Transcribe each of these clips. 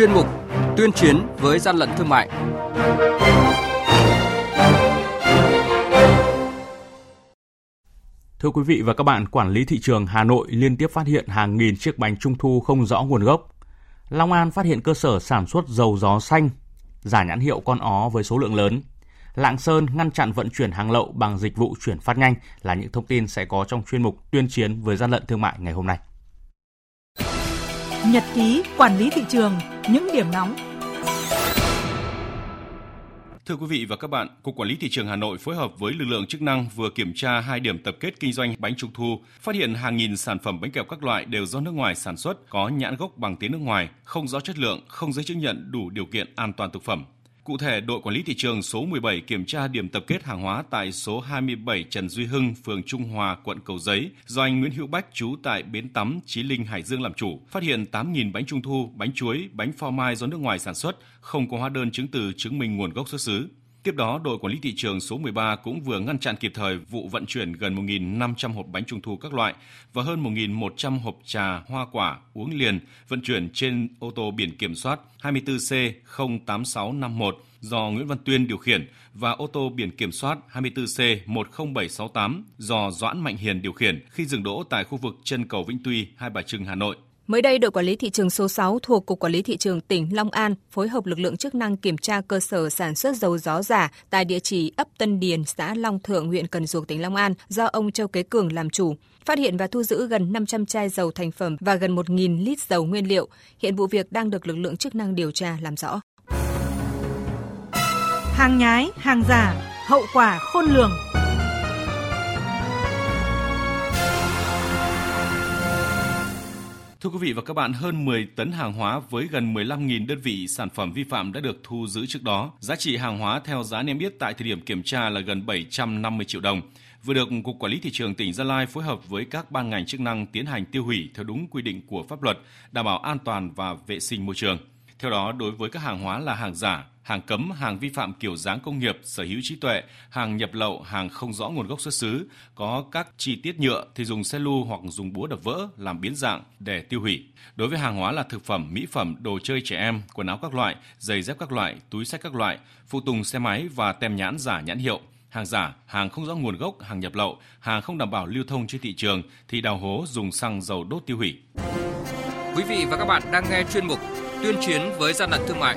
chuyên mục Tuyên chiến với gian lận thương mại. Thưa quý vị và các bạn, quản lý thị trường Hà Nội liên tiếp phát hiện hàng nghìn chiếc bánh trung thu không rõ nguồn gốc. Long An phát hiện cơ sở sản xuất dầu gió xanh, giả nhãn hiệu con ó với số lượng lớn. Lạng Sơn ngăn chặn vận chuyển hàng lậu bằng dịch vụ chuyển phát nhanh là những thông tin sẽ có trong chuyên mục tuyên chiến với gian lận thương mại ngày hôm nay. Nhật ký quản lý thị trường, những điểm nóng. Thưa quý vị và các bạn, Cục Quản lý Thị trường Hà Nội phối hợp với lực lượng chức năng vừa kiểm tra hai điểm tập kết kinh doanh bánh trung thu, phát hiện hàng nghìn sản phẩm bánh kẹo các loại đều do nước ngoài sản xuất, có nhãn gốc bằng tiếng nước ngoài, không rõ chất lượng, không giấy chứng nhận đủ điều kiện an toàn thực phẩm. Cụ thể, đội quản lý thị trường số 17 kiểm tra điểm tập kết hàng hóa tại số 27 Trần Duy Hưng, phường Trung Hòa, quận Cầu Giấy, do anh Nguyễn Hữu Bách trú tại bến tắm Chí Linh, Hải Dương làm chủ, phát hiện 8.000 bánh trung thu, bánh chuối, bánh phô mai do nước ngoài sản xuất, không có hóa đơn chứng từ chứng minh nguồn gốc xuất xứ. Tiếp đó, đội quản lý thị trường số 13 cũng vừa ngăn chặn kịp thời vụ vận chuyển gần 1.500 hộp bánh trung thu các loại và hơn 1.100 hộp trà hoa quả uống liền vận chuyển trên ô tô biển kiểm soát 24C08651 do Nguyễn Văn Tuyên điều khiển và ô tô biển kiểm soát 24C10768 do Doãn Mạnh Hiền điều khiển khi dừng đỗ tại khu vực chân cầu Vĩnh Tuy, Hai Bà Trưng, Hà Nội. Mới đây, đội quản lý thị trường số 6 thuộc Cục Quản lý Thị trường tỉnh Long An phối hợp lực lượng chức năng kiểm tra cơ sở sản xuất dầu gió giả tại địa chỉ ấp Tân Điền, xã Long Thượng, huyện Cần Duộc, tỉnh Long An do ông Châu Kế Cường làm chủ. Phát hiện và thu giữ gần 500 chai dầu thành phẩm và gần 1.000 lít dầu nguyên liệu. Hiện vụ việc đang được lực lượng chức năng điều tra làm rõ. Hàng nhái, hàng giả, hậu quả khôn lường. Thưa quý vị và các bạn, hơn 10 tấn hàng hóa với gần 15.000 đơn vị sản phẩm vi phạm đã được thu giữ trước đó. Giá trị hàng hóa theo giá niêm yết tại thời điểm kiểm tra là gần 750 triệu đồng. Vừa được Cục Quản lý Thị trường tỉnh Gia Lai phối hợp với các ban ngành chức năng tiến hành tiêu hủy theo đúng quy định của pháp luật, đảm bảo an toàn và vệ sinh môi trường. Theo đó, đối với các hàng hóa là hàng giả, hàng cấm, hàng vi phạm kiểu dáng công nghiệp, sở hữu trí tuệ, hàng nhập lậu, hàng không rõ nguồn gốc xuất xứ, có các chi tiết nhựa thì dùng xe lu hoặc dùng búa đập vỡ làm biến dạng để tiêu hủy. Đối với hàng hóa là thực phẩm, mỹ phẩm, đồ chơi trẻ em, quần áo các loại, giày dép các loại, túi sách các loại, phụ tùng xe máy và tem nhãn giả nhãn hiệu, hàng giả, hàng không rõ nguồn gốc, hàng nhập lậu, hàng không đảm bảo lưu thông trên thị trường thì đào hố dùng xăng dầu đốt tiêu hủy. Quý vị và các bạn đang nghe chuyên mục Tuyên chiến với gian lận thương mại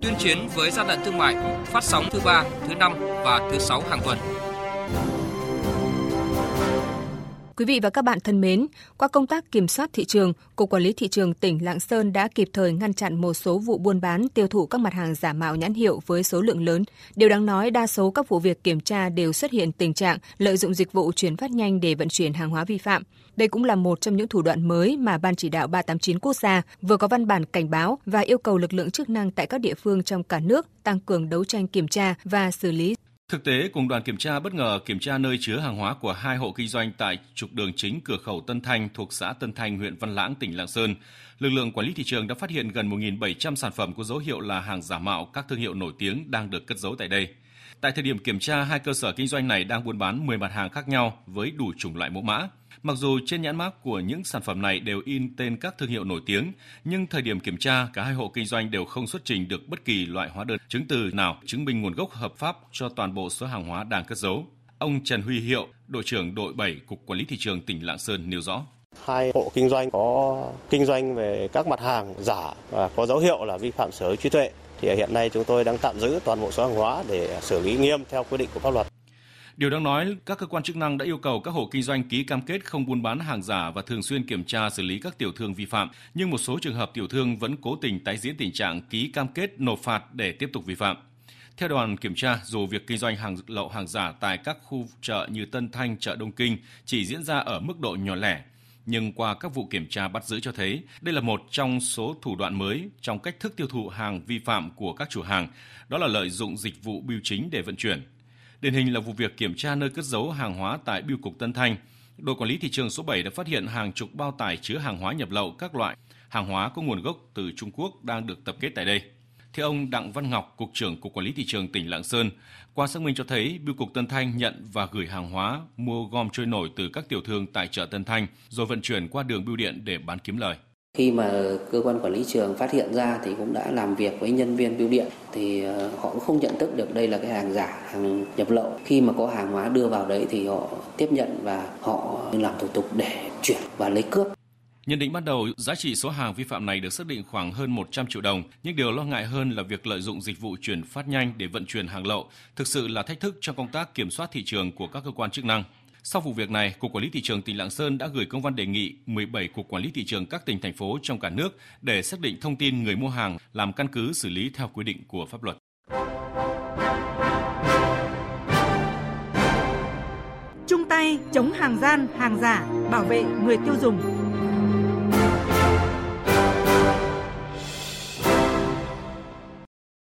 tuyên chiến với gian lận thương mại phát sóng thứ ba, thứ năm và thứ sáu hàng tuần. Quý vị và các bạn thân mến, qua công tác kiểm soát thị trường, Cục Quản lý Thị trường tỉnh Lạng Sơn đã kịp thời ngăn chặn một số vụ buôn bán tiêu thụ các mặt hàng giả mạo nhãn hiệu với số lượng lớn. Điều đáng nói, đa số các vụ việc kiểm tra đều xuất hiện tình trạng lợi dụng dịch vụ chuyển phát nhanh để vận chuyển hàng hóa vi phạm. Đây cũng là một trong những thủ đoạn mới mà Ban chỉ đạo 389 quốc gia vừa có văn bản cảnh báo và yêu cầu lực lượng chức năng tại các địa phương trong cả nước tăng cường đấu tranh kiểm tra và xử lý Thực tế, cùng đoàn kiểm tra bất ngờ kiểm tra nơi chứa hàng hóa của hai hộ kinh doanh tại trục đường chính cửa khẩu Tân Thanh thuộc xã Tân Thanh, huyện Văn Lãng, tỉnh Lạng Sơn. Lực lượng quản lý thị trường đã phát hiện gần 1.700 sản phẩm có dấu hiệu là hàng giả mạo các thương hiệu nổi tiếng đang được cất giấu tại đây. Tại thời điểm kiểm tra, hai cơ sở kinh doanh này đang buôn bán 10 mặt hàng khác nhau với đủ chủng loại mẫu mã. Mặc dù trên nhãn mác của những sản phẩm này đều in tên các thương hiệu nổi tiếng, nhưng thời điểm kiểm tra, cả hai hộ kinh doanh đều không xuất trình được bất kỳ loại hóa đơn chứng từ nào chứng minh nguồn gốc hợp pháp cho toàn bộ số hàng hóa đang cất giấu. Ông Trần Huy Hiệu, đội trưởng đội 7 Cục Quản lý Thị trường tỉnh Lạng Sơn nêu rõ hai hộ kinh doanh có kinh doanh về các mặt hàng giả và có dấu hiệu là vi phạm sở hữu trí tuệ thì hiện nay chúng tôi đang tạm giữ toàn bộ số hàng hóa để xử lý nghiêm theo quy định của pháp luật. Điều đáng nói, các cơ quan chức năng đã yêu cầu các hộ kinh doanh ký cam kết không buôn bán hàng giả và thường xuyên kiểm tra xử lý các tiểu thương vi phạm, nhưng một số trường hợp tiểu thương vẫn cố tình tái diễn tình trạng ký cam kết nộp phạt để tiếp tục vi phạm. Theo đoàn kiểm tra, dù việc kinh doanh hàng lậu hàng giả tại các khu chợ như Tân Thanh, chợ Đông Kinh chỉ diễn ra ở mức độ nhỏ lẻ, nhưng qua các vụ kiểm tra bắt giữ cho thấy đây là một trong số thủ đoạn mới trong cách thức tiêu thụ hàng vi phạm của các chủ hàng, đó là lợi dụng dịch vụ bưu chính để vận chuyển. Điển hình là vụ việc kiểm tra nơi cất giấu hàng hóa tại Bưu cục Tân Thanh. Đội quản lý thị trường số 7 đã phát hiện hàng chục bao tải chứa hàng hóa nhập lậu các loại, hàng hóa có nguồn gốc từ Trung Quốc đang được tập kết tại đây. Theo ông Đặng Văn Ngọc, Cục trưởng Cục Quản lý Thị trường tỉnh Lạng Sơn, qua xác minh cho thấy biêu cục Tân Thanh nhận và gửi hàng hóa mua gom trôi nổi từ các tiểu thương tại chợ Tân Thanh rồi vận chuyển qua đường bưu điện để bán kiếm lời. Khi mà cơ quan quản lý trường phát hiện ra thì cũng đã làm việc với nhân viên bưu điện thì ờ, họ cũng không nhận thức được đây là cái hàng giả, hàng nhập lậu. Khi mà có hàng hóa đưa vào đấy thì họ tiếp nhận và họ làm thủ tục để chuyển và lấy cướp. Nhận định ban đầu, giá trị số hàng vi phạm này được xác định khoảng hơn 100 triệu đồng, nhưng điều lo ngại hơn là việc lợi dụng dịch vụ chuyển phát nhanh để vận chuyển hàng lậu thực sự là thách thức trong công tác kiểm soát thị trường của các cơ quan chức năng. Sau vụ việc này, Cục Quản lý Thị trường tỉnh Lạng Sơn đã gửi công văn đề nghị 17 Cục Quản lý Thị trường các tỉnh, thành phố trong cả nước để xác định thông tin người mua hàng làm căn cứ xử lý theo quy định của pháp luật. Trung tay chống hàng gian, hàng giả, bảo vệ người tiêu dùng.